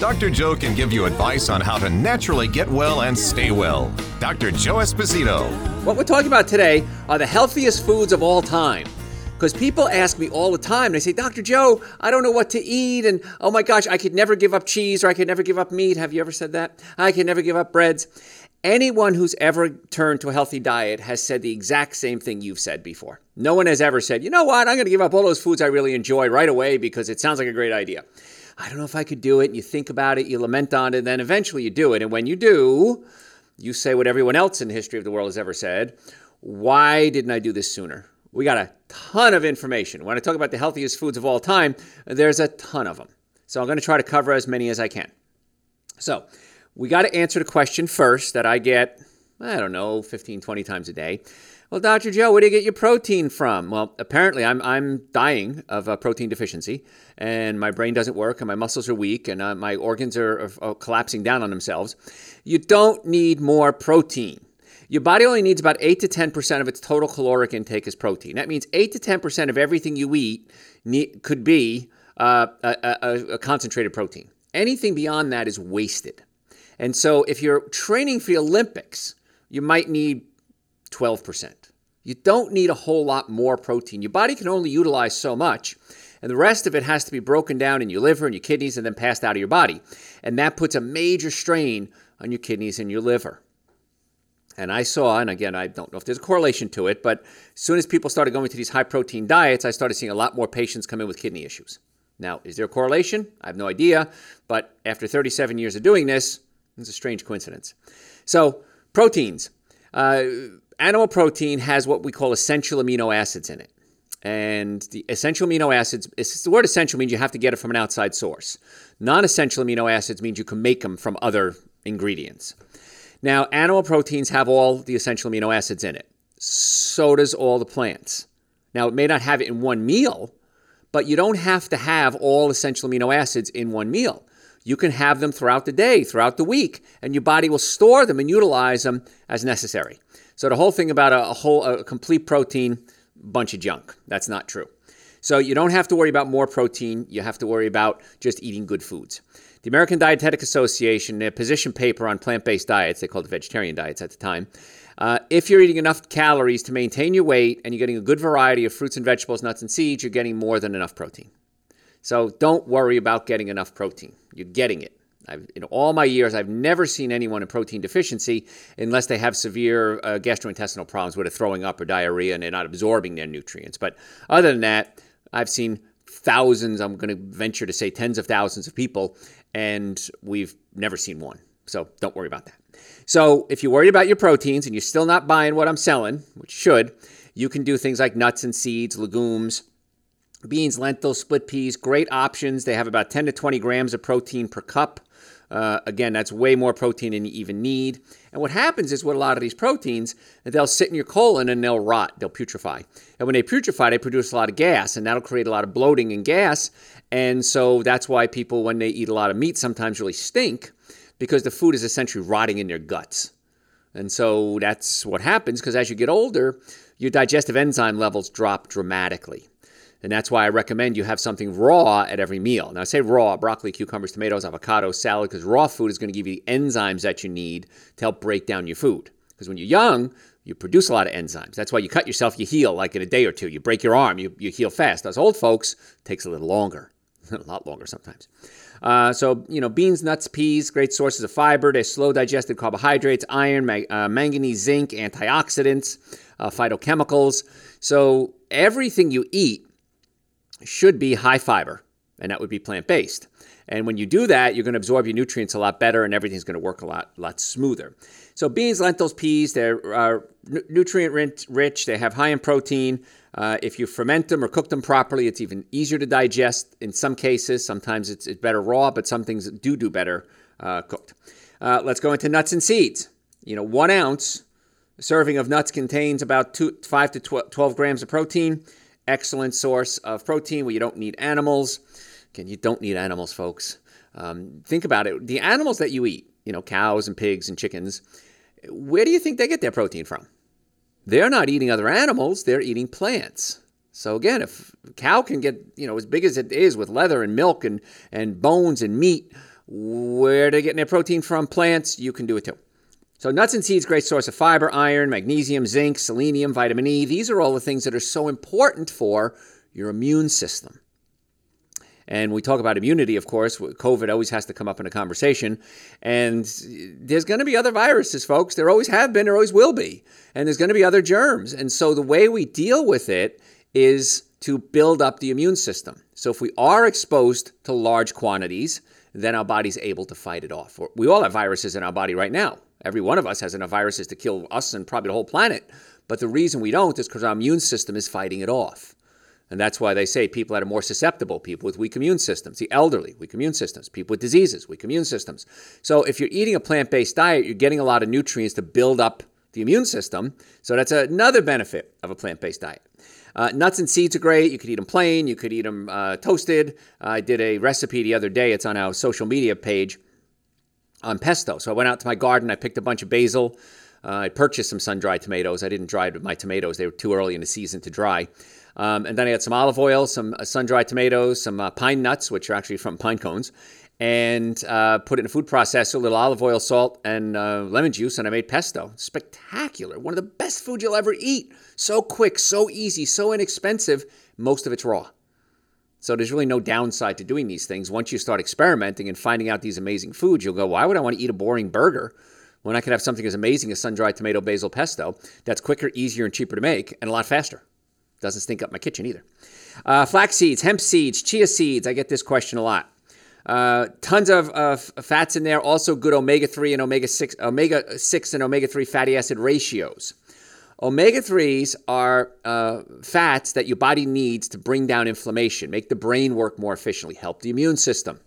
Dr. Joe can give you advice on how to naturally get well and stay well. Dr. Joe Esposito. What we're talking about today are the healthiest foods of all time. Because people ask me all the time, they say, Dr. Joe, I don't know what to eat. And oh my gosh, I could never give up cheese or I could never give up meat. Have you ever said that? I can never give up breads. Anyone who's ever turned to a healthy diet has said the exact same thing you've said before. No one has ever said, you know what, I'm going to give up all those foods I really enjoy right away because it sounds like a great idea. I don't know if I could do it. And you think about it, you lament on it, and then eventually you do it. And when you do, you say what everyone else in the history of the world has ever said Why didn't I do this sooner? We got a ton of information. When I talk about the healthiest foods of all time, there's a ton of them. So I'm going to try to cover as many as I can. So we got to answer the question first that I get, I don't know, 15, 20 times a day. Well, Dr. Joe, where do you get your protein from? Well, apparently I'm, I'm dying of a protein deficiency, and my brain doesn't work, and my muscles are weak, and uh, my organs are, are, are collapsing down on themselves. You don't need more protein. Your body only needs about 8 to 10% of its total caloric intake as protein. That means 8 to 10% of everything you eat need, could be uh, a, a, a concentrated protein. Anything beyond that is wasted. And so if you're training for the Olympics, you might need 12%. You don't need a whole lot more protein. Your body can only utilize so much, and the rest of it has to be broken down in your liver and your kidneys and then passed out of your body. And that puts a major strain on your kidneys and your liver. And I saw, and again, I don't know if there's a correlation to it, but as soon as people started going to these high protein diets, I started seeing a lot more patients come in with kidney issues. Now, is there a correlation? I have no idea, but after 37 years of doing this, it's a strange coincidence. So, proteins. Uh, animal protein has what we call essential amino acids in it. And the essential amino acids, the word essential means you have to get it from an outside source. Non essential amino acids means you can make them from other ingredients. Now, animal proteins have all the essential amino acids in it. So does all the plants. Now, it may not have it in one meal, but you don't have to have all essential amino acids in one meal. You can have them throughout the day, throughout the week, and your body will store them and utilize them as necessary. So the whole thing about a, a whole a complete protein bunch of junk. That's not true. So you don't have to worry about more protein. You have to worry about just eating good foods. The American Dietetic Association, their position paper on plant-based diets, they called it vegetarian diets at the time. Uh, if you're eating enough calories to maintain your weight and you're getting a good variety of fruits and vegetables, nuts and seeds, you're getting more than enough protein. So don't worry about getting enough protein. You're getting it. I've, in all my years, I've never seen anyone in protein deficiency unless they have severe uh, gastrointestinal problems they're throwing up or diarrhea and they're not absorbing their nutrients. But other than that, I've seen thousands, I'm going to venture to say tens of thousands of people, and we've never seen one. So don't worry about that. So if you're worried about your proteins and you're still not buying what I'm selling, which should, you can do things like nuts and seeds, legumes, beans, lentils, split peas, great options. They have about 10 to 20 grams of protein per cup. Uh, again, that's way more protein than you even need. And what happens is, with a lot of these proteins, they'll sit in your colon and they'll rot, they'll putrefy. And when they putrefy, they produce a lot of gas, and that'll create a lot of bloating and gas. And so that's why people, when they eat a lot of meat, sometimes really stink because the food is essentially rotting in their guts. And so that's what happens because as you get older, your digestive enzyme levels drop dramatically. And that's why I recommend you have something raw at every meal. Now, I say raw broccoli, cucumbers, tomatoes, avocado, salad, because raw food is going to give you the enzymes that you need to help break down your food. Because when you're young, you produce a lot of enzymes. That's why you cut yourself, you heal like in a day or two. You break your arm, you, you heal fast. As old folks, takes a little longer, a lot longer sometimes. Uh, so, you know, beans, nuts, peas, great sources of fiber. They're slow digested carbohydrates, iron, ma- uh, manganese, zinc, antioxidants, uh, phytochemicals. So, everything you eat should be high fiber, and that would be plant based. And when you do that, you're going to absorb your nutrients a lot better, and everything's going to work a lot, lot smoother. So beans, lentils, peas, they're uh, nutrient rich. They have high in protein. Uh, if you ferment them or cook them properly, it's even easier to digest. In some cases, sometimes it's, it's better raw, but some things do do better uh, cooked. Uh, let's go into nuts and seeds. You know, one ounce serving of nuts contains about two, 5 to 12 grams of protein. Excellent source of protein where you don't need animals. Again, you don't need animals, folks. Um, think about it. The animals that you eat, you know, cows and pigs and chickens, where do you think they get their protein from? They're not eating other animals, they're eating plants. So again, if a cow can get, you know, as big as it is with leather and milk and, and bones and meat, where they're getting their protein from plants, you can do it too. So nuts and seeds, great source of fiber, iron, magnesium, zinc, selenium, vitamin E. These are all the things that are so important for your immune system. And we talk about immunity, of course. COVID always has to come up in a conversation. And there's going to be other viruses, folks. There always have been, there always will be. And there's going to be other germs. And so the way we deal with it is to build up the immune system. So if we are exposed to large quantities, then our body's able to fight it off. We all have viruses in our body right now. Every one of us has enough viruses to kill us and probably the whole planet. But the reason we don't is because our immune system is fighting it off. And that's why they say people that are more susceptible, people with weak immune systems, the elderly, weak immune systems, people with diseases, weak immune systems. So if you're eating a plant based diet, you're getting a lot of nutrients to build up the immune system. So that's another benefit of a plant based diet. Uh, nuts and seeds are great. You could eat them plain, you could eat them uh, toasted. I did a recipe the other day, it's on our social media page on pesto. So I went out to my garden, I picked a bunch of basil. Uh, I purchased some sun dried tomatoes. I didn't dry my tomatoes, they were too early in the season to dry. Um, and then I had some olive oil, some uh, sun dried tomatoes, some uh, pine nuts, which are actually from pine cones, and uh, put it in a food processor, a little olive oil, salt, and uh, lemon juice, and I made pesto. Spectacular. One of the best food you'll ever eat. So quick, so easy, so inexpensive. Most of it's raw. So there's really no downside to doing these things. Once you start experimenting and finding out these amazing foods, you'll go, why would I want to eat a boring burger when I could have something as amazing as sun dried tomato basil pesto that's quicker, easier, and cheaper to make and a lot faster? Doesn't stink up my kitchen either. Uh, flax seeds, hemp seeds, chia seeds. I get this question a lot. Uh, tons of, of, fats in there. Also good omega three and omega six, omega six and omega three fatty acid ratios. Omega 3s are uh, fats that your body needs to bring down inflammation, make the brain work more efficiently, help the immune system.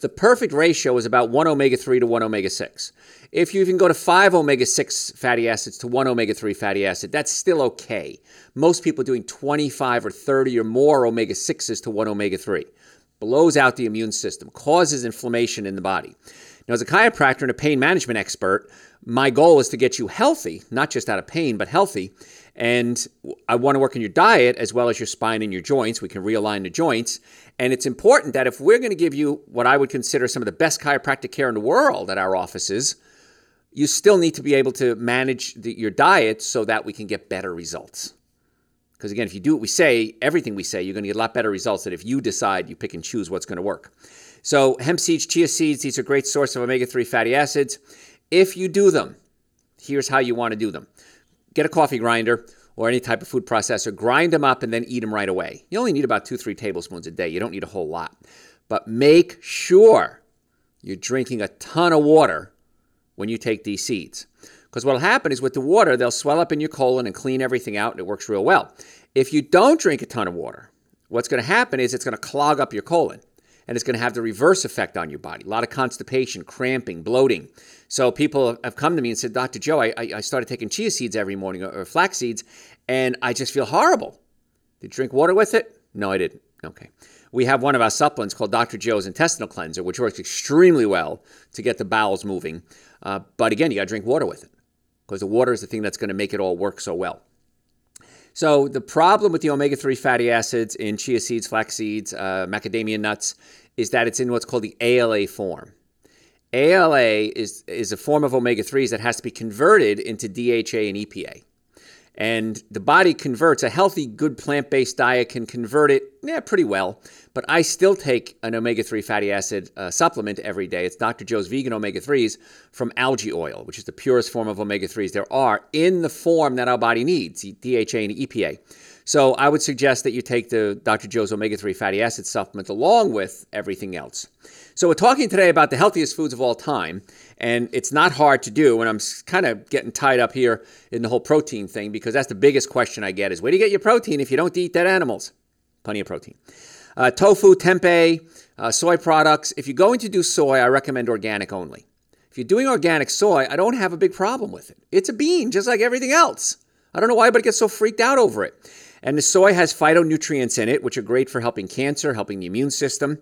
The perfect ratio is about 1 omega 3 to 1 omega 6. If you even go to 5 omega 6 fatty acids to 1 omega 3 fatty acid, that's still okay. Most people are doing 25 or 30 or more omega 6s to 1 omega 3. Blows out the immune system, causes inflammation in the body. Now, as a chiropractor and a pain management expert, my goal is to get you healthy, not just out of pain, but healthy. And I want to work on your diet as well as your spine and your joints. We can realign the joints. And it's important that if we're going to give you what I would consider some of the best chiropractic care in the world at our offices, you still need to be able to manage the, your diet so that we can get better results. Because again, if you do what we say, everything we say, you're going to get a lot better results than if you decide you pick and choose what's going to work. So, hemp seeds, chia seeds, these are great source of omega 3 fatty acids. If you do them, here's how you want to do them get a coffee grinder or any type of food processor, grind them up, and then eat them right away. You only need about two, three tablespoons a day. You don't need a whole lot. But make sure you're drinking a ton of water when you take these seeds. Because what will happen is with the water, they'll swell up in your colon and clean everything out, and it works real well. If you don't drink a ton of water, what's going to happen is it's going to clog up your colon and it's going to have the reverse effect on your body. A lot of constipation, cramping, bloating. So people have come to me and said, Dr. Joe, I, I started taking chia seeds every morning or, or flax seeds, and I just feel horrible. Did you drink water with it? No, I didn't. Okay. We have one of our supplements called Dr. Joe's Intestinal Cleanser, which works extremely well to get the bowels moving. Uh, but again, you got to drink water with it because the water is the thing that's going to make it all work so well. So the problem with the omega-3 fatty acids in chia seeds, flax seeds, uh, macadamia nuts is that it's in what's called the ALA form. ALA is, is a form of omega-3s that has to be converted into DHA and EPA. And the body converts, a healthy, good plant based diet can convert it yeah, pretty well. But I still take an omega 3 fatty acid uh, supplement every day. It's Dr. Joe's vegan omega 3s from algae oil, which is the purest form of omega 3s there are in the form that our body needs DHA and EPA. So I would suggest that you take the Dr. Joe's omega 3 fatty acid supplement along with everything else. So we're talking today about the healthiest foods of all time, and it's not hard to do. And I'm kind of getting tied up here in the whole protein thing because that's the biggest question I get is where do you get your protein if you don't eat dead animals? Plenty of protein. Uh, tofu, tempeh, uh, soy products. If you're going to do soy, I recommend organic only If you're doing organic soy, I don't have a big problem with it. It's a bean, just like everything else. I don't know why but everybody gets so freaked out over it. And the soy has phytonutrients in it, which are great for helping cancer, helping the immune system.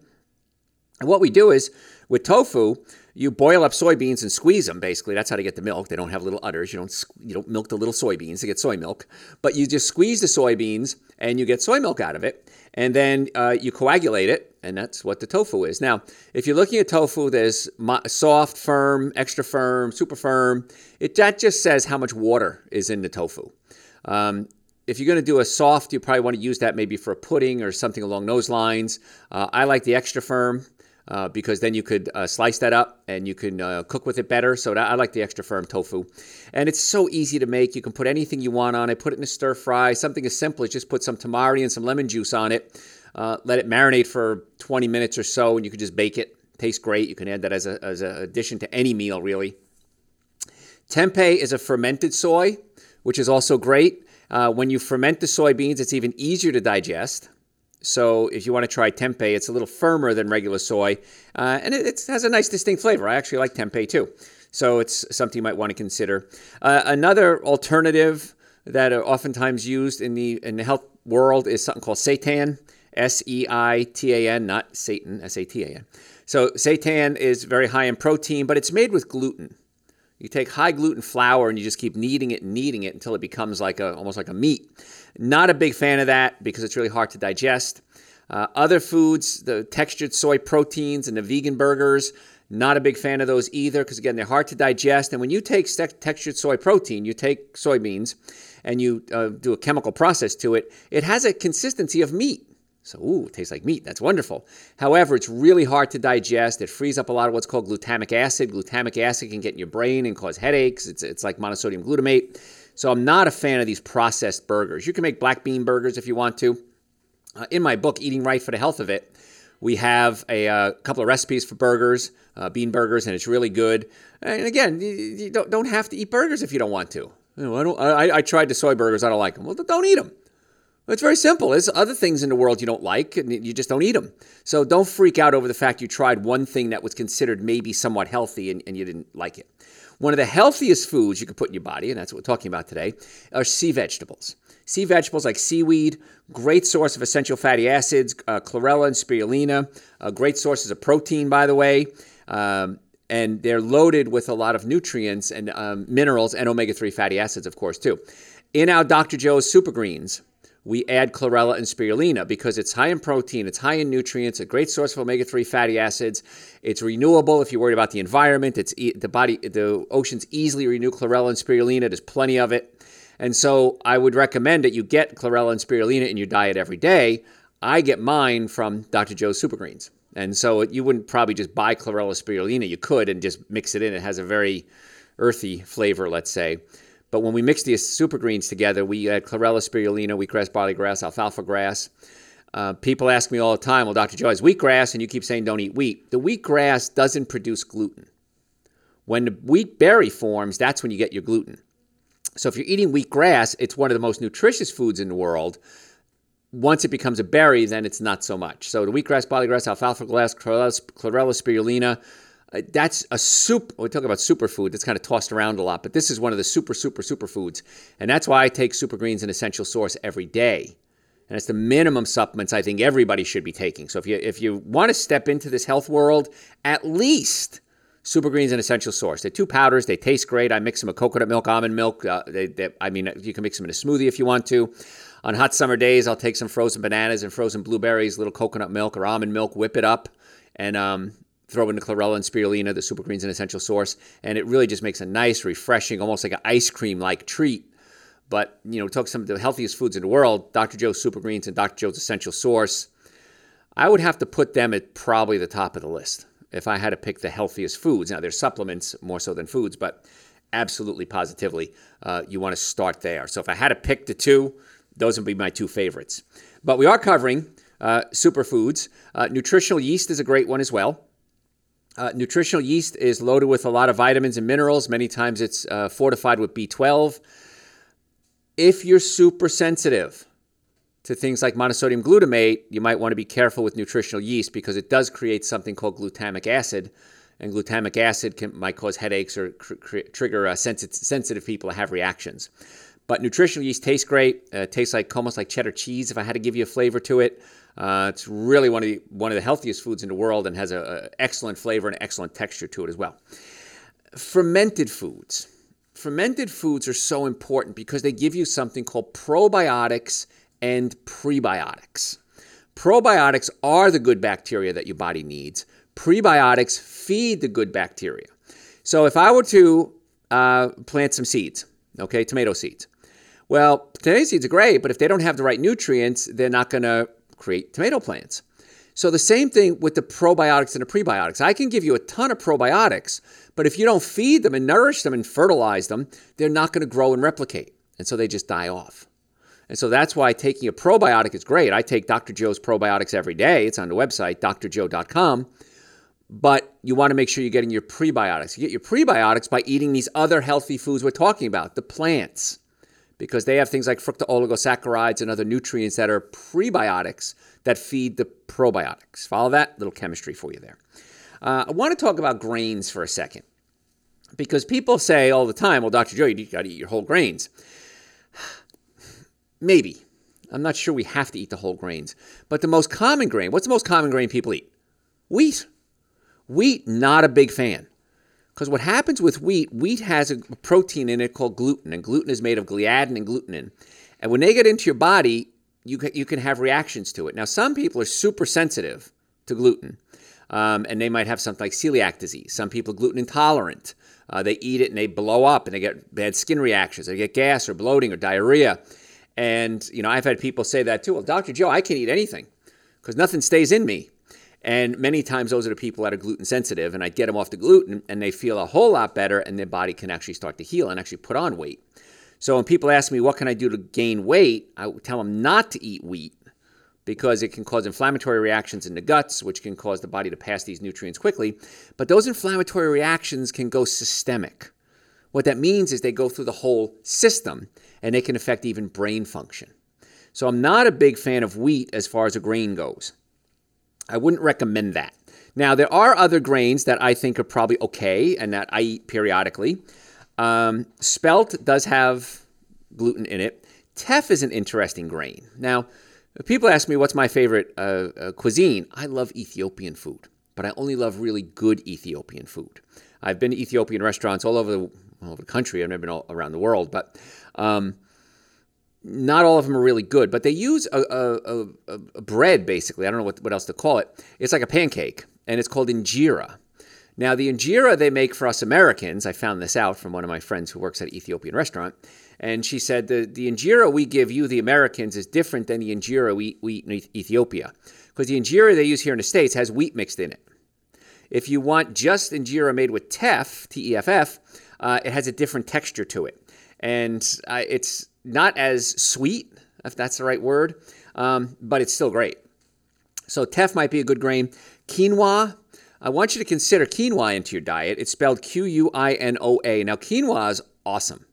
And what we do is with tofu, you boil up soybeans and squeeze them. Basically, that's how to get the milk. They don't have little udders. You don't you don't milk the little soybeans to get soy milk, but you just squeeze the soybeans and you get soy milk out of it. And then uh, you coagulate it, and that's what the tofu is. Now, if you're looking at tofu, there's soft, firm, extra firm, super firm. It that just says how much water is in the tofu. Um, if you're going to do a soft, you probably want to use that maybe for a pudding or something along those lines. Uh, I like the extra firm uh, because then you could uh, slice that up and you can uh, cook with it better. So I like the extra firm tofu. And it's so easy to make. You can put anything you want on it, put it in a stir fry. Something as simple as just put some tamari and some lemon juice on it. Uh, let it marinate for 20 minutes or so, and you can just bake it. Tastes great. You can add that as an as a addition to any meal, really. Tempeh is a fermented soy, which is also great. Uh, when you ferment the soybeans, it's even easier to digest. So if you want to try tempeh, it's a little firmer than regular soy, uh, and it, it, has a nice distinct flavor. I actually like tempeh too. So it's something you might want to consider. Uh, another alternative that are oftentimes used in the in the health world is something called seitan, S E I T A N, not Satan, S A T A N. So seitan is very high in protein, but it's made with gluten. You take high gluten flour and you just keep kneading it and kneading it until it becomes like a almost like a meat. Not a big fan of that because it's really hard to digest. Uh, other foods, the textured soy proteins and the vegan burgers, not a big fan of those either because again they're hard to digest. And when you take textured soy protein, you take soybeans and you uh, do a chemical process to it, it has a consistency of meat. So, ooh, it tastes like meat. That's wonderful. However, it's really hard to digest. It frees up a lot of what's called glutamic acid. Glutamic acid can get in your brain and cause headaches. It's, it's like monosodium glutamate. So, I'm not a fan of these processed burgers. You can make black bean burgers if you want to. Uh, in my book, Eating Right for the Health of It, we have a uh, couple of recipes for burgers, uh, bean burgers, and it's really good. And again, you, you don't, don't have to eat burgers if you don't want to. You know, I, I, I tried the soy burgers. I don't like them. Well, don't eat them. It's very simple. There's other things in the world you don't like, and you just don't eat them. So don't freak out over the fact you tried one thing that was considered maybe somewhat healthy and, and you didn't like it. One of the healthiest foods you can put in your body, and that's what we're talking about today, are sea vegetables. Sea vegetables like seaweed, great source of essential fatty acids, uh, chlorella and spirulina, uh, great sources of protein, by the way. Um, and they're loaded with a lot of nutrients and um, minerals and omega 3 fatty acids, of course, too. In our Dr. Joe's Super Greens, we add chlorella and spirulina because it's high in protein, it's high in nutrients, a great source of omega-3 fatty acids. It's renewable if you're worried about the environment. It's e- the body, the oceans easily renew chlorella and spirulina. There's plenty of it, and so I would recommend that you get chlorella and spirulina in your diet every day. I get mine from Dr. Joe's Super Greens, and so you wouldn't probably just buy chlorella spirulina. You could and just mix it in. It has a very earthy flavor, let's say. But when we mix these super greens together, we add chlorella, spirulina, wheatgrass, barley grass, alfalfa grass. Uh, people ask me all the time, well, Dr. Joe, is wheatgrass, and you keep saying don't eat wheat. The wheatgrass doesn't produce gluten. When the wheat berry forms, that's when you get your gluten. So if you're eating wheatgrass, it's one of the most nutritious foods in the world. Once it becomes a berry, then it's not so much. So the wheatgrass, barley grass, alfalfa grass, chlorella, chlorella spirulina, uh, that's a soup. We talk about superfood. That's kind of tossed around a lot, but this is one of the super, super, super foods. And that's why I take super greens and essential source every day. And it's the minimum supplements I think everybody should be taking. So if you if you want to step into this health world, at least super greens and essential source. They're two powders. They taste great. I mix them with coconut milk, almond milk. Uh, they, they, I mean, you can mix them in a smoothie if you want to. On hot summer days, I'll take some frozen bananas and frozen blueberries, little coconut milk or almond milk, whip it up, and um, throw in the chlorella and spirulina, the super greens and essential source, and it really just makes a nice, refreshing, almost like an ice cream like treat. But you know, talk some of the healthiest foods in the world, Dr. Joe's super greens and Dr. Joe's essential source. I would have to put them at probably the top of the list if I had to pick the healthiest foods. Now, they're supplements more so than foods, but absolutely positively, uh, you want to start there. So if I had to pick the two, those would be my two favorites. But we are covering uh, superfoods. Uh, nutritional yeast is a great one as well. Uh, nutritional yeast is loaded with a lot of vitamins and minerals. Many times it's uh, fortified with B12. If you're super sensitive to things like monosodium glutamate, you might want to be careful with nutritional yeast because it does create something called glutamic acid. and glutamic acid can, might cause headaches or cr- cr- trigger uh, sensi- sensitive people to have reactions. But nutritional yeast tastes great. Uh, tastes like almost like cheddar cheese. If I had to give you a flavor to it, uh, it's really one of the one of the healthiest foods in the world and has an excellent flavor and excellent texture to it as well. Fermented foods. Fermented foods are so important because they give you something called probiotics and prebiotics. Probiotics are the good bacteria that your body needs. Prebiotics feed the good bacteria. So if I were to uh, plant some seeds, okay, tomato seeds, well, tomato seeds are great, but if they don't have the right nutrients, they're not going to create tomato plants. So the same thing with the probiotics and the prebiotics. I can give you a ton of probiotics, but if you don't feed them and nourish them and fertilize them, they're not going to grow and replicate. And so they just die off. And so that's why taking a probiotic is great. I take Dr. Joe's probiotics every day. It's on the website, drjoe.com. But you want to make sure you're getting your prebiotics. You get your prebiotics by eating these other healthy foods we're talking about, the plants, because they have things like fructooligosaccharides and other nutrients that are prebiotics that feed the probiotics. Follow that? Little chemistry for you there. Uh, I want to talk about grains for a second because people say all the time, well, Dr. Joe, you got to eat your whole grains. Maybe. I'm not sure we have to eat the whole grains. But the most common grain, what's the most common grain people eat? Wheat. Wheat, not a big fan. Because what happens with wheat, wheat has a protein in it called gluten, and gluten is made of gliadin and glutenin. And when they get into your body, you can, you can have reactions to it. Now, some people are super sensitive to gluten, um, and they might have something like celiac disease. Some people are gluten intolerant. Uh, they eat it and they blow up and they get bad skin reactions. They get gas or bloating or diarrhea. And, you know, I've had people say that too. Well, Dr. Joe, I can eat anything because nothing stays in me. And many times those are the people that are gluten sensitive, and I get them off the gluten and they feel a whole lot better and their body can actually start to heal and actually put on weight. So when people ask me, what can I do to gain weight? I tell them not to eat wheat because it can cause inflammatory reactions in the guts, which can cause the body to pass these nutrients quickly. But those inflammatory reactions can go systemic. What that means is they go through the whole system and they can affect even brain function. So I'm not a big fan of wheat as far as a grain goes. I wouldn't recommend that. Now, there are other grains that I think are probably okay and that I eat periodically. Um, spelt does have gluten in it. Teff is an interesting grain. Now, people ask me what's my favorite uh, uh, cuisine. I love Ethiopian food, but I only love really good Ethiopian food. I've been to Ethiopian restaurants all over the, all over the country. I've never been all around the world, but um, not all of them are really good, but they use a, a, a, a, bread basically. I don't know what, what else to call it. It's like a pancake, and it's called injera. Now, the injera they make for us Americans, I found this out from one of my friends who works at an Ethiopian restaurant, and she said the, the injera we give you, the Americans, is different than the injera we, we eat in Ethiopia. Because the injera they use here in the States has wheat mixed in it. If you want just injera made with teff, T E F F, uh, it has a different texture to it. And uh, it's not as sweet, if that's the right word, um, but it's still great. So teff might be a good grain. Quinoa, I want you to consider quinoa into your diet. It's spelled Q U I N O A. Now, quinoa is awesome.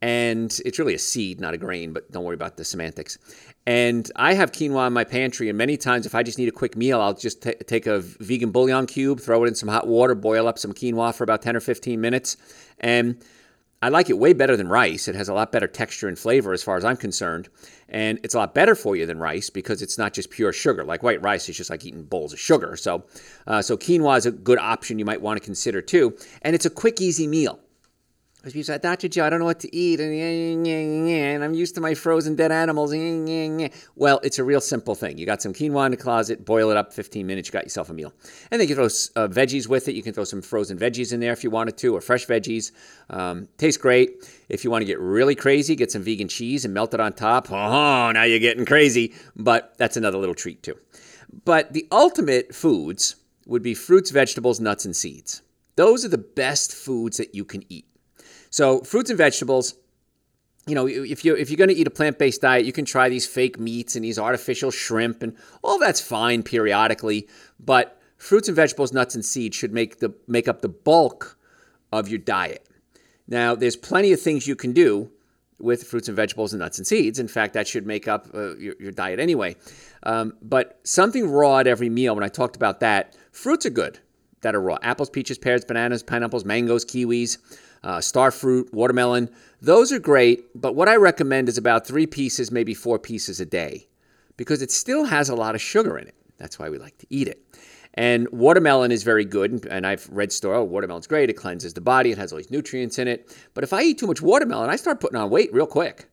And it's really a seed, not a grain, but don't worry about the semantics. And I have quinoa in my pantry, and many times if I just need a quick meal, I'll just t- take a vegan bouillon cube, throw it in some hot water, boil up some quinoa for about 10 or 15 minutes, and I like it way better than rice. It has a lot better texture and flavor as far as I'm concerned. And it's a lot better for you than rice because it's not just pure sugar. Like white rice is just like eating bowls of sugar. So, uh, so quinoa is a good option you might want to consider too. And it's a quick, easy meal. Because people say, Dr. I don't know what to eat, and I'm used to my frozen dead animals. Well, it's a real simple thing. You got some quinoa in the closet, boil it up 15 minutes, you got yourself a meal. And then you throw uh, veggies with it. You can throw some frozen veggies in there if you wanted to, or fresh veggies. Um, tastes great. If you want to get really crazy, get some vegan cheese and melt it on top. Oh, now you're getting crazy. But that's another little treat too. But the ultimate foods would be fruits, vegetables, nuts, and seeds. Those are the best foods that you can eat. So fruits and vegetables, you know, if you if you're going to eat a plant-based diet, you can try these fake meats and these artificial shrimp and all that's fine periodically, but fruits and vegetables, nuts and seeds should make the make up the bulk of your diet. Now, there's plenty of things you can do with fruits and vegetables and nuts and seeds. In fact, that should make up uh, your, your, diet anyway. Um, but something raw at every meal, when I talked about that, fruits are good. that are raw apples, peaches, pears, bananas, pineapples, mangoes, kiwis, uh, star fruit, watermelon. Those are great, but what I recommend is about three pieces, maybe four pieces a day, because it still has a lot of sugar in it. That's why we like to eat it. And watermelon is very good, and I've read story, oh, watermelon's great. It cleanses the body. It has all these nutrients in it. But if I eat too much watermelon, I start putting on weight real quick.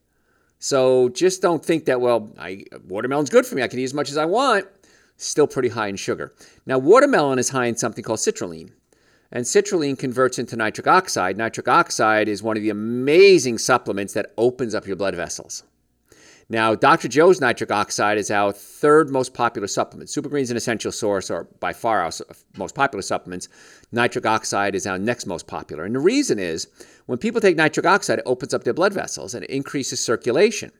So just don't think that, well, I, watermelon's good for me. I can eat as much as I want. Still pretty high in sugar. Now, watermelon is high in something called citrulline. And citrulline converts into nitric oxide. Nitric oxide is one of the amazing supplements that opens up your blood vessels. Now, Dr. Joe's nitric oxide is our third most popular supplement. Super Greens and Essential Source are by far our most popular supplements. Nitric oxide is our next most popular. And the reason is when people take nitric oxide, it opens up their blood vessels and it increases circulation.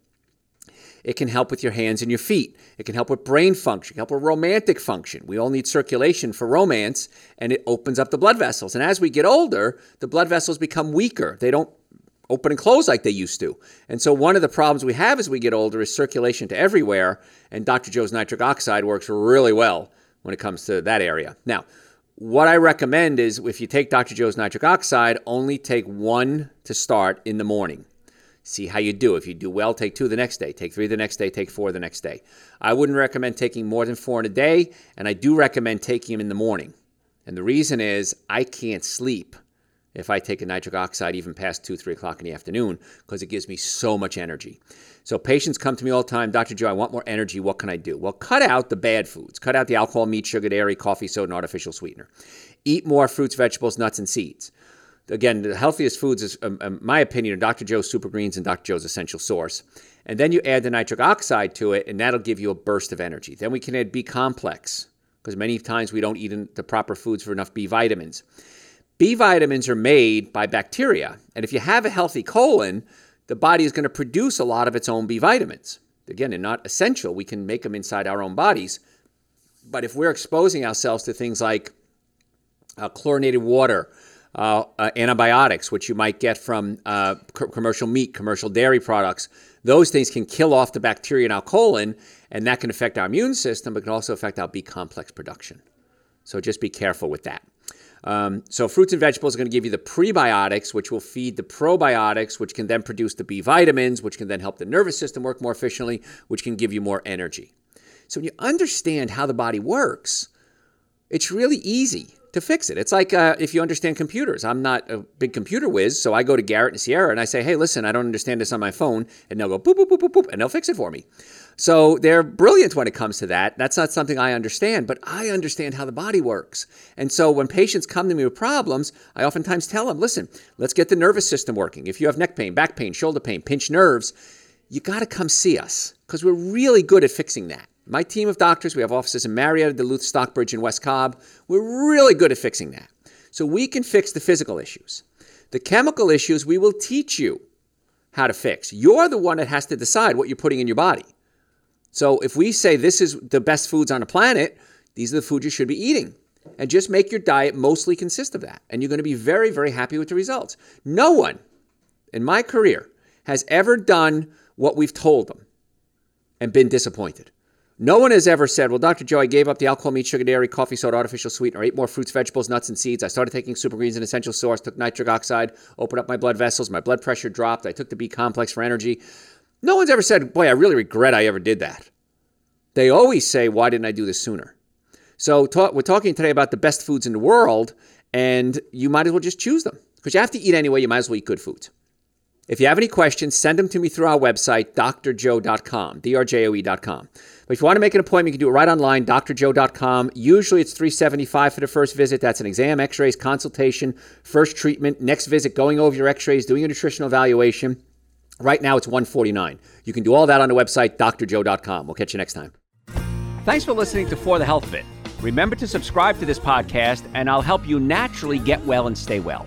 It can help with your hands and your feet. It can help with brain function, help with romantic function. We all need circulation for romance, and it opens up the blood vessels. And as we get older, the blood vessels become weaker. They don't open and close like they used to. And so one of the problems we have as we get older is circulation to everywhere, and Dr. Joe's nitric oxide works really well when it comes to that area. Now, what I recommend is if you take Dr. Joe's nitric oxide, only take one to start in the morning. See how you do. If you do well, take two the next day, take three the next day, take four the next day. I wouldn't recommend taking more than four in a day, and I do recommend taking them in the morning. And the reason is I can't sleep if I take a nitric oxide even past 2, 3 o'clock in the afternoon because it gives me so much energy. So patients come to me all the time, Dr. Joe, I want more energy. What can I do? Well, cut out the bad foods. Cut out the alcohol, meat, sugar, dairy, coffee, soda, and artificial sweetener. Eat more fruits, vegetables, nuts, and seeds. Again, the healthiest foods, is, um, um, my opinion, are Dr. Joe's Super Greens and Dr. Joe's Essential Source. And then you add the nitric oxide to it, and that'll give you a burst of energy. Then we can add B complex because many times we don't eat the proper foods for enough B vitamins. B vitamins are made by bacteria. And if you have a healthy colon, the body is going to produce a lot of its own B vitamins. Again, they're not essential. We can make them inside our own bodies. But if we're exposing ourselves to things like uh, chlorinated water, uh, uh, antibiotics, which you might get from uh, commercial meat, commercial dairy products, those things can kill off the bacteria in our colon, and that can affect our immune system, but can also affect our B complex production. So just be careful with that. Um, so fruits and vegetables are going to give you the prebiotics, which will feed the probiotics, which can then produce the B vitamins, which can then help the nervous system work more efficiently, which can give you more energy. So when you understand how the body works, it's really easy to fix it. It's like uh, if you understand computers. I'm not a big computer whiz, so I go to Garrett and Sierra and I say, hey, listen, I don't understand this on my phone. And they'll go boop, boop, boop, boop, boop, and they'll fix it for me. So they're brilliant when it comes to that. That's not something I understand, but I understand how the body works. And so when patients come to me with problems, I oftentimes tell them, listen, let's get the nervous system working. If you have neck pain, back pain, shoulder pain, pinched nerves, you got to come see us because we're really good at fixing that. My team of doctors, we have offices in Marietta, Duluth, Stockbridge, and West Cobb. We're really good at fixing that. So we can fix the physical issues. The chemical issues, we will teach you how to fix. You're the one that has to decide what you're putting in your body. So if we say this is the best foods on the planet, these are the foods you should be eating. And just make your diet mostly consist of that. And you're going to be very, very happy with the results. No one in my career has ever done what we've told them and been disappointed. No one has ever said, Well, Dr. Joe, I gave up the alcohol, meat, sugar, dairy, coffee, soda, artificial sweetener, ate more fruits, vegetables, nuts, and seeds. I started taking super greens and essential source, took nitric oxide, opened up my blood vessels, my blood pressure dropped. I took the B complex for energy. No one's ever said, Boy, I really regret I ever did that. They always say, Why didn't I do this sooner? So talk, we're talking today about the best foods in the world, and you might as well just choose them because you have to eat anyway. You might as well eat good foods. If you have any questions, send them to me through our website, drjoe.com, drjoe.com. But if you want to make an appointment, you can do it right online, drjoe.com. Usually it's 375 for the first visit. That's an exam, x-rays, consultation, first treatment, next visit, going over your x-rays, doing a nutritional evaluation. Right now, it's 149. You can do all that on the website, drjoe.com. We'll catch you next time. Thanks for listening to For the Health of It. Remember to subscribe to this podcast, and I'll help you naturally get well and stay well.